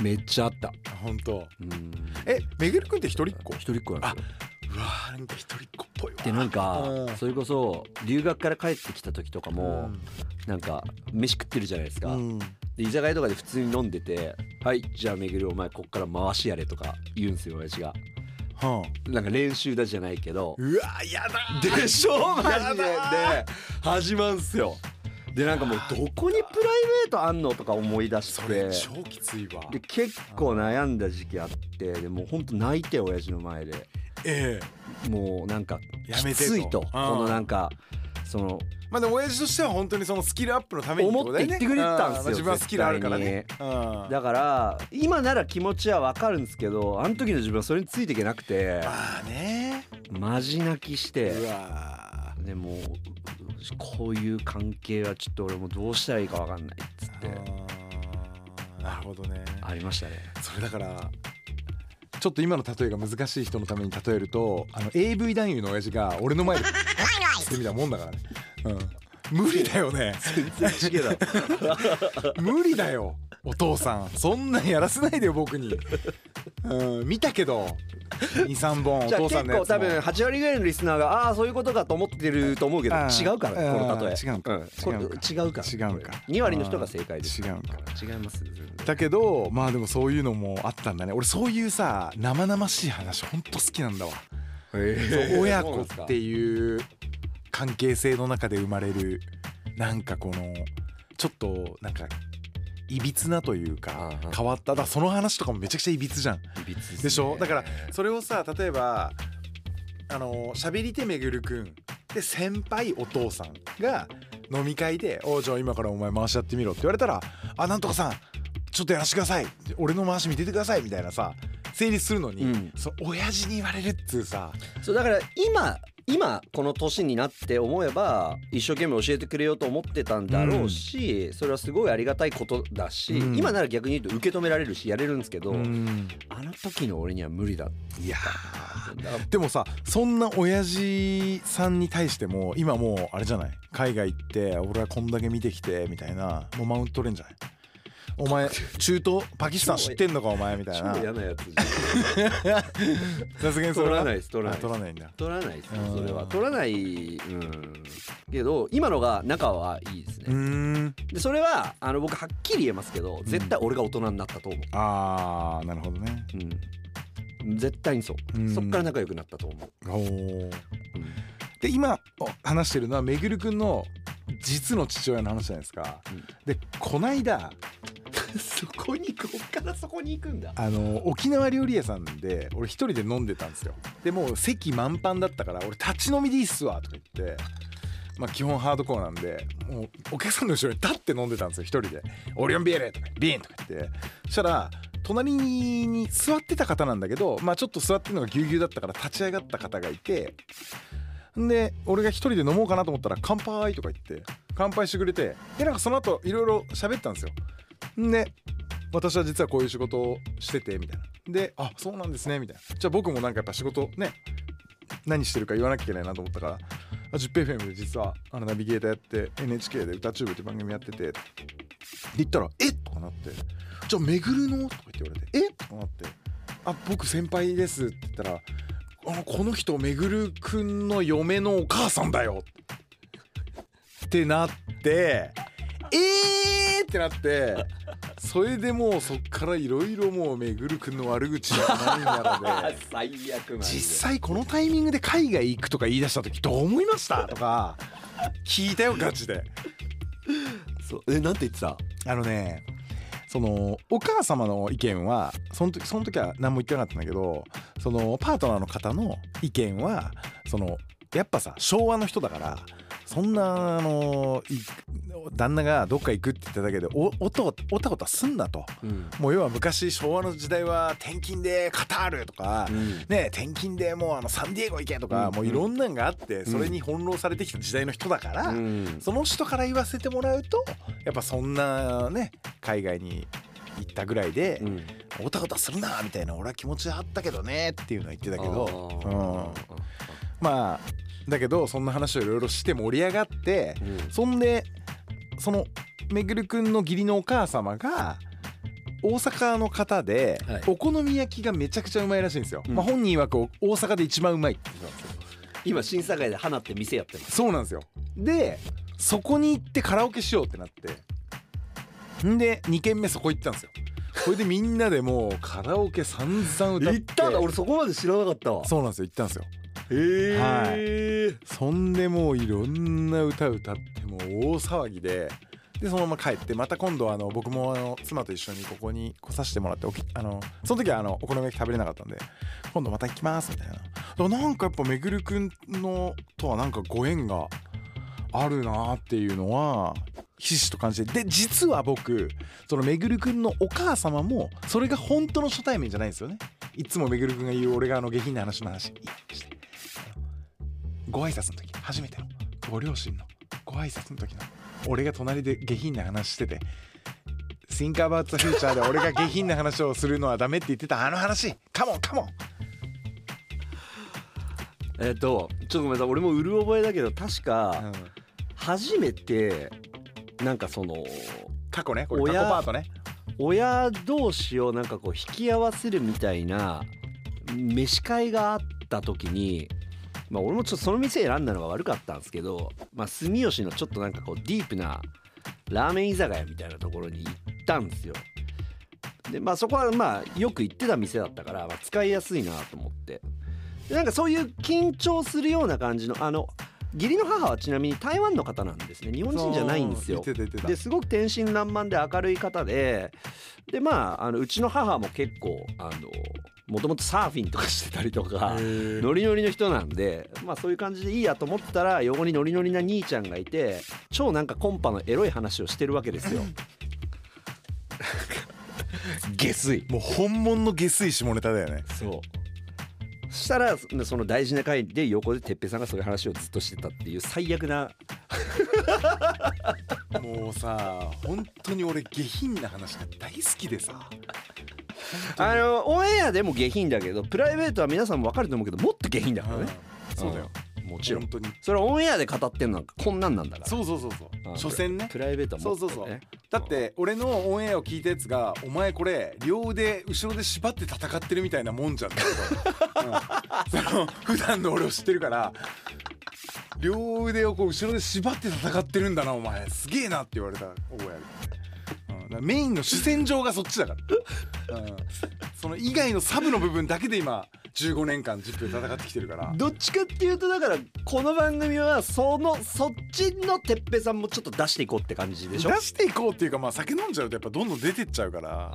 めっちゃあった。本当。うん。えめぐるくんって一人っ子？一人っ子なんうわーなんか一人っ子っぽいわ。でなんかうん。それこそ留学から帰ってきた時とかもうなんか飯食ってるじゃないですか、ん。で居酒屋とかで普通に飲んでて「はいじゃあめぐるお前こっから回しやれ」とか言うんですよ親父が。はあ。なんか練習だじゃないけど。うわやだでしょマジで。で始まんすよ。でなんかもうどこにプライベートあんのとか思い出しそてれ超きついわ。で結構悩んだ時期あってでもうほんと泣いて親父の前で。えもうなんかきついと。うんこのなんかそのまあでも親父としては本当にそのスキルアップのために思って言ってくれてたんですよ自分はスキルあるからね。うん。だから今なら気持ちはわかるんですけどあの時の自分はそれについていけなくてまあね。マジ泣きしてうわでもうこういう関係はちょっと俺もどうしたらいいかわかんないっつってなるほどね。ありましたね。それだからちょっと今の例えが難しい人のために例えるとあの AV 男優の親父が俺の前で ってみたいなもんだからね、うん、無理だよね。全然違えだ 無理だよ。お父さん。そんなんやらせないでよ僕に、うん、見たけど。23本お父さんのやつも。結構多分8割ぐらいのリスナーがああーそういうことかと思ってると思うけどあー。違うからうん。この例え。違うんか。これ違うか。違うから。違うんか。2割の人が正解です。違うんか。違います全然。だけどまあでもそういうのもあったんだね。俺そういうさ生々しい話ほんと好きなんだわ。そう親子っていう関係性の中で生まれるなんかこのちょっとなんかいびつなというか変わっただその話とかもめちゃくちゃいびつじゃん。いびつっすね。でしょ？だからそれをさ例えばあの喋り手めぐるくんで先輩お父さんが飲み会で「おうじゃあ今からお前回しやってみろ」って言われたら「あなんとかさんちょっとやらしてください俺の回し見ててください」みたいなさ成立するのに、うん。そ親父に言われるっつうさ。そうだから今今この年になって思えば一生懸命教えてくれようと思ってたんだろうし、それはすごいありがたいことだし、うん。今なら逆に言うと受け止められるしやれるんですけど、うん。あの時の俺には無理だっいやでもさそんな親父さんに対しても今もうあれじゃない？海外行って俺はこんだけ見てきてみたいなもうマウント取れんじゃない？お前中東パキスタン知ってんのかお前みたいな。超嫌なやつじゃん。さすがにそれは取らないです取らないあ取らないんだ。取らないですうん。それは。取らないうん。けど今のが仲はいいですね。ん。でそれはあの僕はっきり言えますけど絶対俺が大人になったと思う。あーなるほどね。うん、絶対にそう、うん。そっから仲良くなったと思う、おーで今お話してるのはめぐるくんの実の父親の話じゃないですか、うんでこないだ そこにこっからそこに行くんだあの沖縄料理屋さんで俺一人で飲んでたんですよでもう席満帆だったから俺立ち飲みでいいっすわとか言ってまあ基本ハードコアなんでもうお客さんの後ろに立って飲んでたんですよ一人で「オリオンビール!」とか「ビーン!」とか言ってそしたら隣に座ってた方なんだけどまあちょっと座ってるのがぎゅうぎゅうだったから立ち上がった方がいてんで俺が一人で飲もうかなと思ったら「乾杯!」とか言って乾杯してくれてでなんかその後いろいろ喋ったんですよで私は実はこういう仕事をしててみたいなであそうなんですねみたいなじゃあ僕もなんかやっぱ仕事ね何してるか言わなきゃいけないなと思ったから「あ 10FM で実はあのナビゲーターやって NHK で歌チューブって番組やってて」って言ったら「えっ?」とかなって「じゃあめぐるの?」とか言って言われて「えっ?」とかなって「あ僕先輩です」って言ったら「あのこの人めぐるくんの嫁のお母さんだよ」ってなって「えー!」ってなってそれでもうそっからいろいろもうめぐるくんの悪口や何やらで最悪実際このタイミングで海外行くとか言い出した時どう思いました？とか聞いたよガチで。そう。えなんて言ってた？あのねそのお母様の意見はその時その時は何も言ってなかったんだけどそのパートナーの方の意見はそのやっぱさ昭和の人だからそんなあのい旦那がどっか行くって言っただけでおおたおたおたすんなと。うん。もう要は昔昭和の時代は転勤でカタールとか、ね転勤でもうあのサンディエゴ行けとか、うん。もういろんなんがあってそれに翻弄されてきた時代の人だから、うん。その人から言わせてもらうとやっぱそんなね海外に行ったぐらいでうん。おたおたするなみたいな俺は気持ちあったけどねっていうのは言ってたけど、うん、まあだけどそんな話をいろいろして盛り上がってうん。そんでそのめぐるくんの義理のお母様が大阪の方で、はい。お好み焼きがめちゃくちゃうまいらしいんですよ、うん。まあ、本人曰く大阪で一番うまい。今審査会で花って店やってますそうなんですよ。でそこに行ってカラオケしようってなって。んで2軒目そこ行ったんですよ。これでみんなでもうカラオケ散々歌って。行ったんだ俺そこまで知らなかったわ。そうなんですよ。行ったんですよへえそんでもういろんな歌歌ってもう大騒ぎででそのまま帰ってまた今度あの僕もあの妻と一緒にここに来させてもらっておきあのその時はあのお好み焼き食べれなかったんで今度また行きますみたいな。だからなんかやっぱめぐるくんのとはなんかご縁があるなっていうのはひしと感じてで実は僕そのめぐるくんのお母様もそれが本当の初対面じゃないんですよね。いつもめぐるくんが言う俺があの下品な話の話してご挨拶の時初めてのご両親のご挨拶の時の俺が隣で下品な話してて Think about the future で俺が下品な話をするのはダメって言ってたあの話。カモンカモンえっとちょっとごめんなさい。俺もうる覚えだけど確かうん。初めてなんかその過去ねこれ過去親パートね。親同士をなんかこう引き合わせるみたいな飯会があった時にまあ俺もちょっとその店選んだのが悪かったんですけど、まあ、住吉のちょっとなんかこうディープなラーメン居酒屋みたいなところに行ったんですよ。でまあそこはまあよく行ってた店だったから、まあ、使いやすいなと思って。でなんかそういう緊張するような感じのあの義理の母はちなみに台湾の方なんですね。日本人じゃないんですよ。ですごく天真爛漫で明るい方ででまああのうちの母も結構あのもともとサーフィンとかしてたりとかノリノリの人なんでまあそういう感じでいいやと思ったら横にノリノリな兄ちゃんがいて超なんかコンパのエロい話をしてるわけですよ。下水。もう本物の下水下ネタだよね。そう。そしたらその大事な回で横で哲平さんがそういう話をずっとしてたっていう最悪な。もうさ本当に俺下品な話が大好きでさあのオンエアでも下品だけどプライベートは皆さんも分かると思うけどもっと下品だからね、うんそうだよ。もちろん。本当に。それはオンエアで語ってんのはこんなんなんだから。そうそうそう。そううん所詮ね。プライベートはもっと、ね、そうそうそう。だって俺のオンエアを聞いたやつが「お前これ両腕後ろで縛って戦ってるみたいなもんじゃん」ってこと、うん、その 普段の俺を知ってるから両腕をこう後ろで縛って戦ってるんだなお前。すげえなって言われたオンエアで、うん、だからメインの主戦場がそっちだから、うん、その以外のサブの部分だけで今15年間10分戦ってきてるから。どっちかっていうとだからこの番組はそのそっちの哲平さんもちょっと出していこうって感じでしょ？出していこうっていうかまあ酒飲んじゃうとやっぱどんどん出てっちゃうから。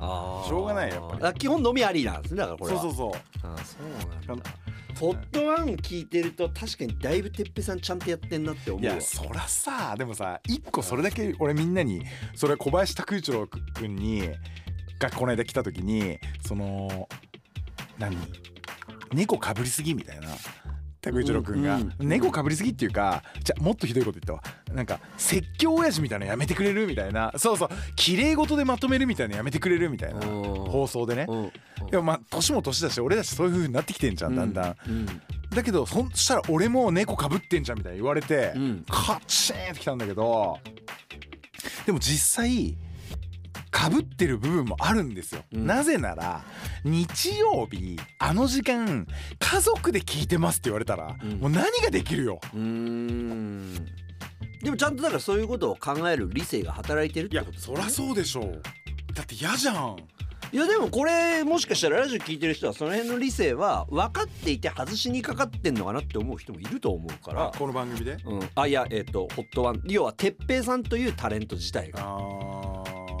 しょうがないやっぱり。あ基本飲みありなんですねだからこれは。そうそうそう。あそうなんだホットワン聞いてると確かにだいぶ哲平さんちゃんとやってんなって思ういやそらさでもさ一個それだけ俺みんなにそれ小林拓一郎君にがこの間来た時にその何？猫かぶりすぎみたいな。拓一郎君が、うん猫かぶりすぎっていうかじゃもっとひどいこと言ったわ。なんか説教親父みたいなのやめてくれるみたいな。そうそう。綺麗事でまとめるみたいなのやめてくれるみたいな。うん放送でね。うんでもまあ年も年だし俺たちそういう風になってきてんじゃんだんだん、うん。だけどそしたら俺も猫かぶってんじゃんみたいに言われて、うん。カチーンってきたんだけど。でも実際かぶってる部分もあるんですよ、うん。なぜなら日曜日あの時間家族で聞いてますって言われたら、うん。もう何ができるよ。うーん。でもちゃんとだからそういうことを考える理性が働いてるっいやてことですそりゃそうでしょう。だって嫌じゃん。いやでもこれもしかしたらラジオ聞いてる人はその辺の理性は分かっていて外しにかかってんのかなって思う人もいると思うから。あこの番組で？うん、あいやえっ、とホットワン要は哲平さんというタレント自体が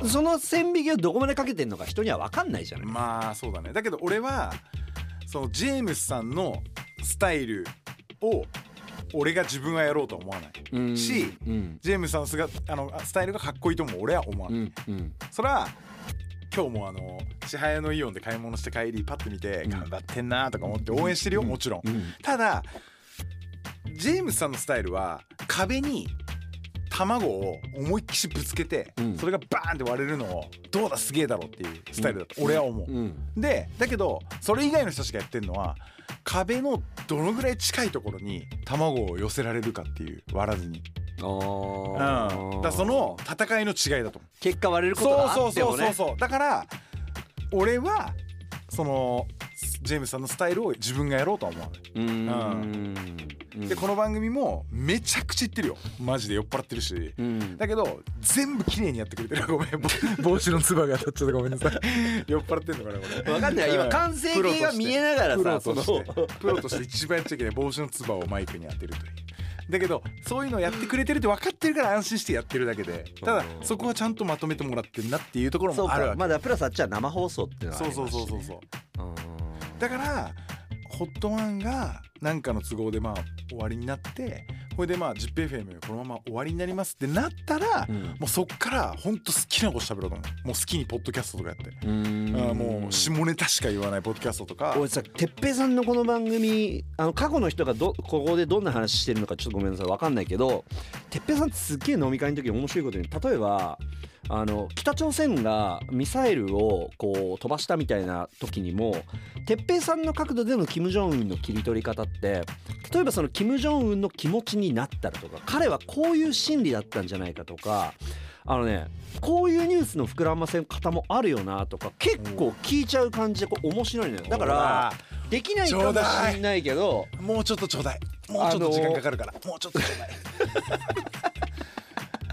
その線引きをどこまでかけてんのか人には分かんないじゃない、まあそうだね。だけど俺はそのジェームスさんのスタイルを俺が自分はやろうとは思わない。うん。しうん。ジェームスさんの姿あのスタイルがかっこいいとも俺は思わうない、ん。うん。それは今日もあの千早のイオンで買い物して帰りパッと見てうん。頑張ってんなとか思って応援してるよ、うん。もちろん。ただジェームスさんのスタイルは壁に卵を思いっきしぶつけて、うん。それがバーンって割れるのをどうだすげえだろっていうスタイルだと俺は思う、うん。でだけどそれ以外の人たちがやってるのは壁のどのぐらい近いところに卵を寄せられるかっていう割らずに、あうん、ーだその戦いの違いだと思う。結果割れることがそうあってもねそうそうそう。そうだから俺はそのジェームスさんのスタイルを自分がやろうとは思わない、うーん。うんでこの番組もめちゃくちゃ言ってるよ。マジで酔っ払ってるし。うん。だけど全部綺麗にやってくれてる。ごめん。ぼ帽子のつばが当たっちゃった。ごめんなさい。酔っ払ってんのかなこれ。分かんない。今完成形が見えながらプロさそのとして。プロとして一番やっちゃいけない。帽子のつばをマイクに当てるという。だけどそういうのをやってくれてるって分かってるから安心してやってるだけで。ただうん。そこはちゃんとまとめてもらってるなっていうところそうもあるわけ。か。まだプラスあっちは生放送っていうのはあそうりますしね。そうそうそうそう。うん。だからホットワンが何かの都合でまあ終わりになってこれでまあ ZIPFM このまま終わりになりますってなったら、うん。もうそっからほんと好きなこと喋ろうと思う。もう好きにポッドキャストとかやって、うあーもう下ネタしか言わないポッドキャストとか。俺さ哲平さんのこの番組あの過去の人がどここでどんな話してるのかちょっとごめんなさい。分かんないけど哲平さんってすっげえ飲み会の時に面白いことに例えばあの北朝鮮がミサイルをこう飛ばしたみたいな時にも哲平さんの角度での金正恩の切り取り方って例えばその金正恩の気持ちになったらとか彼はこういう心理だったんじゃないかとかあのねこういうニュースの膨らませ方もあるよなとか結構聞いちゃう感じでこう面白いのよ。だからできないかもしれないけどもうちょっとちょうだい。もうちょっと時間かかるから、もうちょっとちょうだい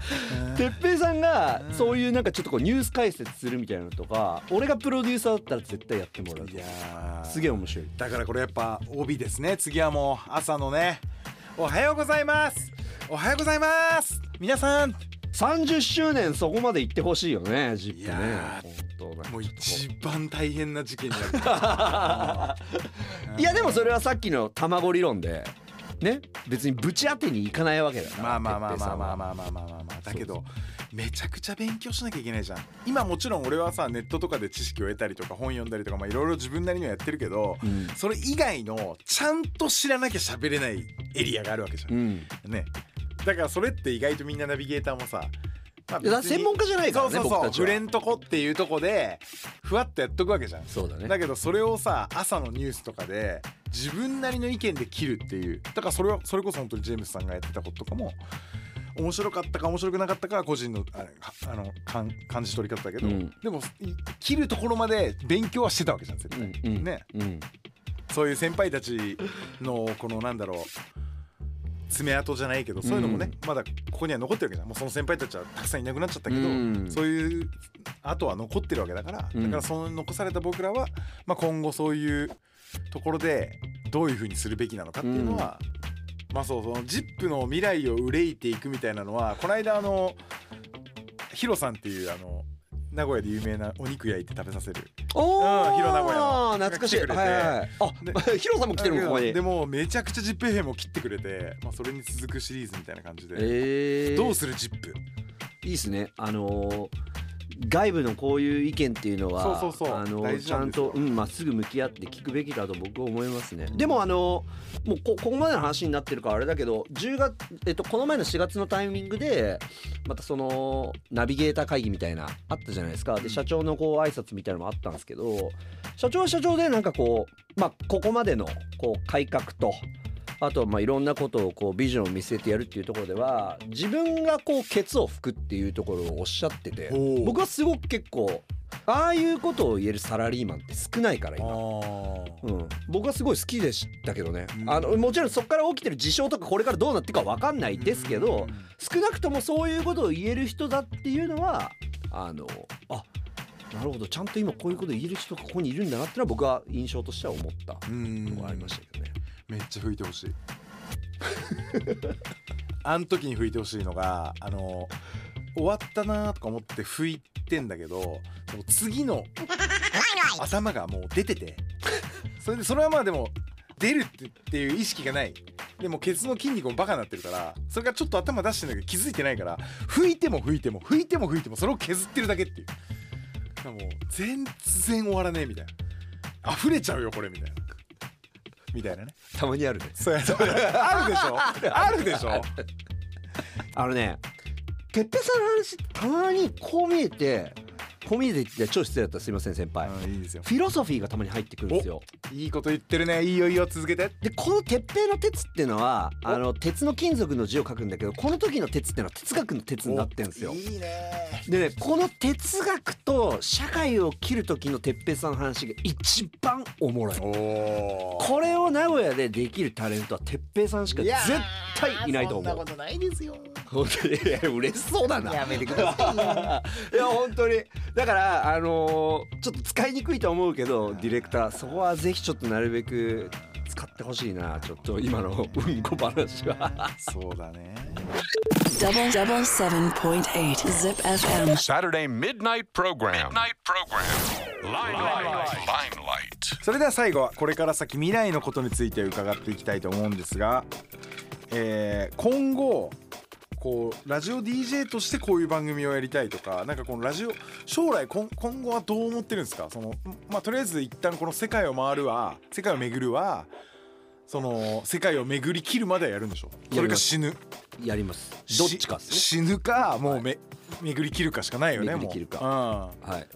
哲平さんがそういうなんかちょっとこうニュース解説するみたいなのとか俺がプロデューサーだったら絶対やってもらういやー。すげえ面白い。だからこれやっぱ帯ですね。次はもう朝のね。おはようございます。おはようございます。皆さん。30周年そこまで行ってほしいよねジップねもう一番大変な事件になる。いやでもそれはさっきの卵理論でね別にぶち当てに行かないわけだからまあまあまあまあまあまあまあまあまあ。まあだけどめちゃくちゃ勉強しなきゃいけないじゃん。今もちろん俺はさネットとかで知識を得たりとか本読んだりとかまあいろいろ自分なりにはやってるけどうん。それ以外のちゃんと知らなきゃ喋れないエリアがあるわけじゃうん。んね。だからそれって意外とみんなナビゲーターもさ、まあ専門家じゃないからねそうそう触れんとこっていうとこでふわっとやっとくわけじゃん。そうだね。だけどそれをさ朝のニュースとかで自分なりの意見で切るっていう。だからそれはそれこそ本当にジェームスさんがやってたこととかも面白かったか面白くなかったかは個人のあの感感じ取り方だけど、うん。でもい切るところまで勉強はしてたわけじゃん絶対、うんうん。ね。うん。そういう先輩たちのこのなんだろう爪痕じゃないけどそういうのもね、まだここには残ってるわけじゃん。もうその先輩たちはたくさんいなくなっちゃったけど、うん。そういう後は残ってるわけだから、うん。だからその残された僕らは、まあ、今後そういうところでどういうふうにするべきなのかっていうのは、まあそうその ZIP の未来を憂いていくみたいなのはこの間あのヒロさんっていうあの名古屋で有名なお肉焼いて食べさせるおうん広名古屋の懐かしい。はいはいはい。あ ヒロさんも来てるのここに。でもめちゃくちゃ ZIPFM を切ってくれて、まあ、それに続くシリーズみたいな感じで、えー。どうする ZIP いいですね。あのー外部のこういう意見っていうのはちゃんとうんまっすぐ向き合って聞くべきだと僕は思いますね、でもあのもうこここまでの話になってるからあれだけど10月、えっと、この前の4月のタイミングでまたそのナビゲーター会議みたいなあったじゃないですか。で社長のこう挨拶みたいなのもあったんですけど社長は社長でなんかこうまあここまでのこう改革とあとまあいろんなことをこうビジョンを見据えてやるっていうところでは自分がこうケツを拭くっていうところをおっしゃってて僕はすごく結構ああいうことを言えるサラリーマンって少ないから今。あうん、僕はすごい好きでしたけどね、うん。あのもちろんそこから起きてる事象とかこれからどうなっていくか分かんないですけど、少なくともそういうことを言える人だっていうのはあのあなるほど。ちゃんと今こういうこと言える人がここにいるんだなってのは僕は印象としては思ったうんのがありましたけどね。めっちゃ吹いてほしい。あん時に吹いてほしいのがあの終わったなとか思って吹いてんだけどその次の頭がもう出ててそれでそれはまあでも出るってっていう意識がない。でもケツの筋肉もバカになってるからそれがちょっと頭出してんだけど気づいてないから吹いても吹いても吹いても吹いてもそれを削ってるだけっていう。もう全然終わらねえみたいな。溢れちゃうよこれみたいな。みたいなね。たまにあるね。そうやあるでしょ？あるでしょ？あのね哲平さんの話たまにこう見えてこう見えてって超失礼だったらすいません先輩、うんいいですよ。フィロソフィーがたまに入ってくるんですよいいこと言ってるね。いいよいいよ続けて。でこの鉄平の鉄っていうのはあの鉄の金属の字を書くんだけどこの時の鉄っていうのは哲学の鉄になってるんですよ。いいね。でねこの哲学と社会を切る時の哲平さんの話が一番おもろい。これを名古屋でできるタレントは哲平さんしか絶対いないと思う。とないですよ。本当に。嬉しそうだな。やめてください いや本当に。だからあのーちょっと使いにくいと思うけどディレクターそこはぜひちょっとなるべく使ってほしいなちょっと今のうんこ話は。そうだね。Saturday Midnight Program. Midnight Program. それでは最後はこれから先未来のことについて伺っていきたいと思うんですが、えー、今後こうラジオ DJ としてこういう番組をやりたいとかなんかこのラジオ将来今今後はどう思ってるんですか？そのまあとりあえず一旦この世界を回るは世界を巡るはその世界を巡りきるまではやるんでしょ？それか死ぬ？やります。どっちかね。し死ぬかもうめ、巡りきるかしかないよねもう。はい。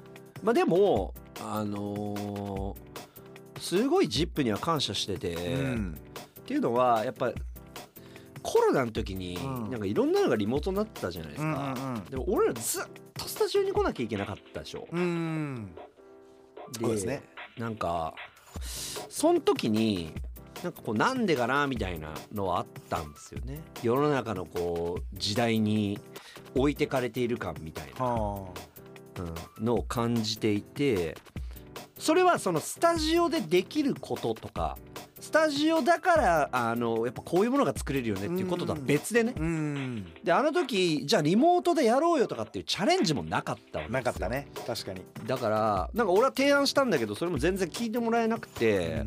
まあでもあのーすごい ZIP には感謝してて、うん、うん。っていうのはやっぱコロナの時にうん。なんかいろんなのがリモートになってたじゃないですうんか、うん。でも俺らずっとスタジオに来なきゃいけなかったでしょ、うんうんそうですね。なんかその時になんかこうなんでかなみたいなのはあったんですよね。世の中のこう時代に置いてかれている感みたいな、はうん。のを感じていてそれはそのスタジオでできることとかスタジオだからあのやっぱこういうものが作れるよねっていうこととは別でね。あうん。であの時じゃあリモートでやろうよとかっていうチャレンジもなかったわけですよ。なかったね。確かに、だからなんか俺は提案したんだけどそれも全然聞いてもらえなくて、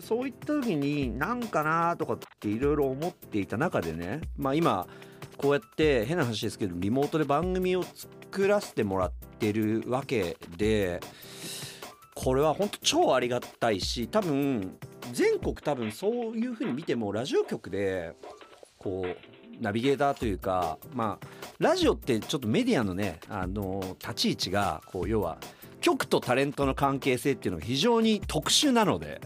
そういった時になんかなとかっていろいろ思っていた中でね。まあ今こうやって変な話ですけどリモートで番組を作らせてもらってるわけでこれは本当超ありがたいし多分全国多分そういう風に見てもラジオ局でこうナビゲーターというかまあラジオってちょっとメディアのねあの立ち位置がこう要は局とタレントの関係性っていうのが非常に特殊なので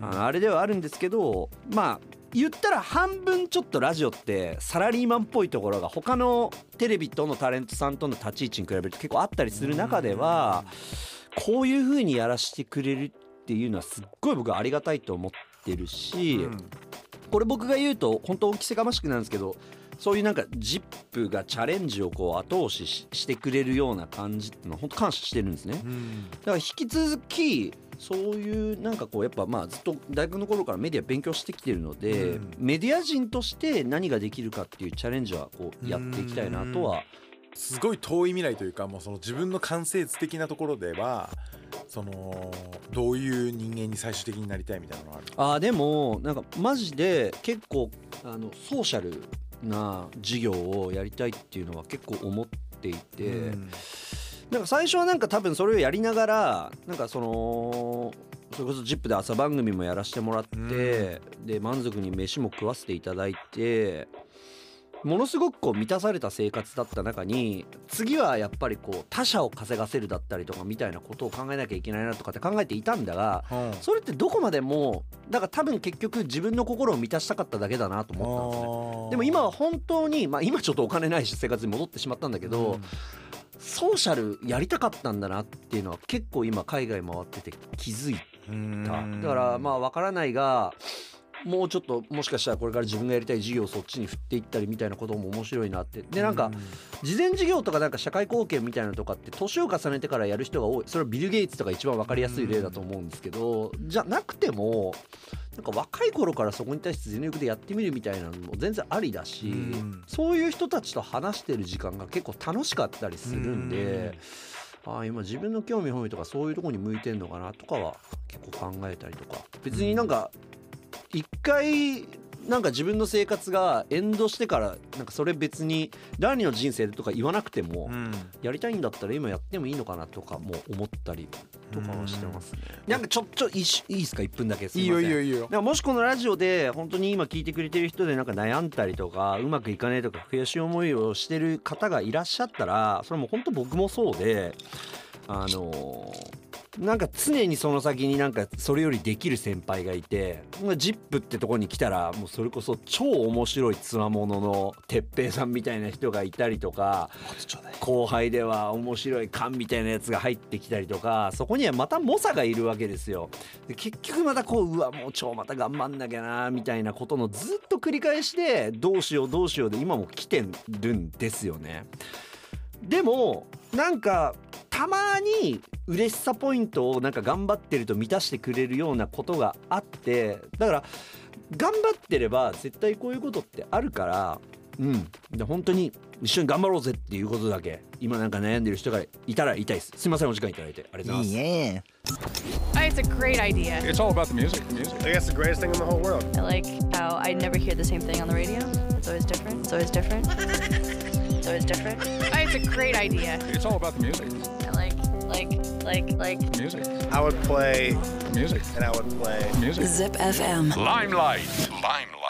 あのあれではあるんですけどまあ言ったら半分ちょっとラジオってサラリーマンっぽいところが他のテレビとのタレントさんとの立ち位置に比べると結構あったりする中ではこういう風にやらせてくれるっていうのはすっごい僕はありがたいと思ってるし、これ僕が言うと本当着せがましくなんですけどそういうなんか ZIP がチャレンジをこう後押しししてくれるような感じってのは本当感謝してるんですね。うん。だから引き続きそういうなんかこうやっぱまあずっと大学の頃からメディア勉強してきてるので、うん。メディア人として何ができるかっていうチャレンジはこうやっていきたいなとはすごい遠い未来というかもうその自分の完成図的なところではそのどういう人間に最終的になりたいみたいなのがある？あーでもなんかマジで結構あのソーシャルな授業をやりたいっていうのは結構思っていて、うんなんか最初はなんか多分それをやりながらなんかそのそれこそ「ZIP!」で朝番組もやらせてもらって、で満足に飯も食わせていただいてものすごくこう満たされた生活だった中に次はやっぱりこう他者を稼がせるだったりとかみたいなことを考えなきゃいけないなとかって考えていたんだがうんそれってどこまでもだから多分結局自分の心を満たしたかっただけだなと思ったんですね。でも今は本当に、まあ、今ちょっとお金ないし生活に戻ってしまったんだけど、ソーシャルやりたかったんだなっていうのは結構今海外回ってて気づいうん。ただからまあ分からないがもうちょっともしかしたらこれから自分がやりたい事業をそっちに振っていったりみたいなことも面白いなって。でなんか事前事業とかなんか社会貢献みたいなのとかって年を重ねてからやる人が多い。それはビル・ゲイツとか一番分かりやすい例だと思うんですけどじゃなくてもなんか若い頃からそこに対して全力でやってみるみたいなのも全然ありだしうん。そういう人たちと話してる時間が結構楽しかったりするんでああ今自分の興味本位とかそういうところに向いてんのかなとかは結構考えたりとか。別になんか一回なんか自分の生活がエンドしてからなんかそれ別に第二の人生とか言わなくてもうん。やりたいんだったら今やってもいいのかなとかも思ったりとかはしてますね。なんかちょちょいいしいいですか？1分だけすいいいませんよいいよいいよ。だからもしこのラジオで本当に今聞いてくれてる人でなんか悩んだりとかうまくいかないとか悔しい思いをしてる方がいらっしゃったらそれも本当僕もそうであのなんか常にその先になんかそれよりできる先輩がいて「ZIP!」ってとこに来たらもうそれこそ超面白いつわものの哲平さんみたいな人がいたりとか後輩では面白い勘みたいなやつが入ってきたりとかそこにはまた猛者がいるわけですよ。で結局またこううわもう超また頑張んなきゃなみたいなことのずっと繰り返しでどうしようどうしようで今も来てるんですよね。でもなんかたまに嬉しさポイントをなんか頑張ってると満たしてくれるようなことがあってだから頑張ってれば絶対こういうことってあるからうんで本当に一緒に頑張ろうぜっていうことだけ今なんか悩んでる人がいたら言いたいですすいませんお時間いただいてありがとうございますね It's a great idea. It's all about the music. The music. I guess the greatest thing in the whole world. I like how I never hear the same thing on the radio. It's always different. It's always different. It's always different. It's a great idea. It's all about the music. I like, like, like, like. Music. I would play Music. and I would play. Music. Zip FM. Limelight. Limelight.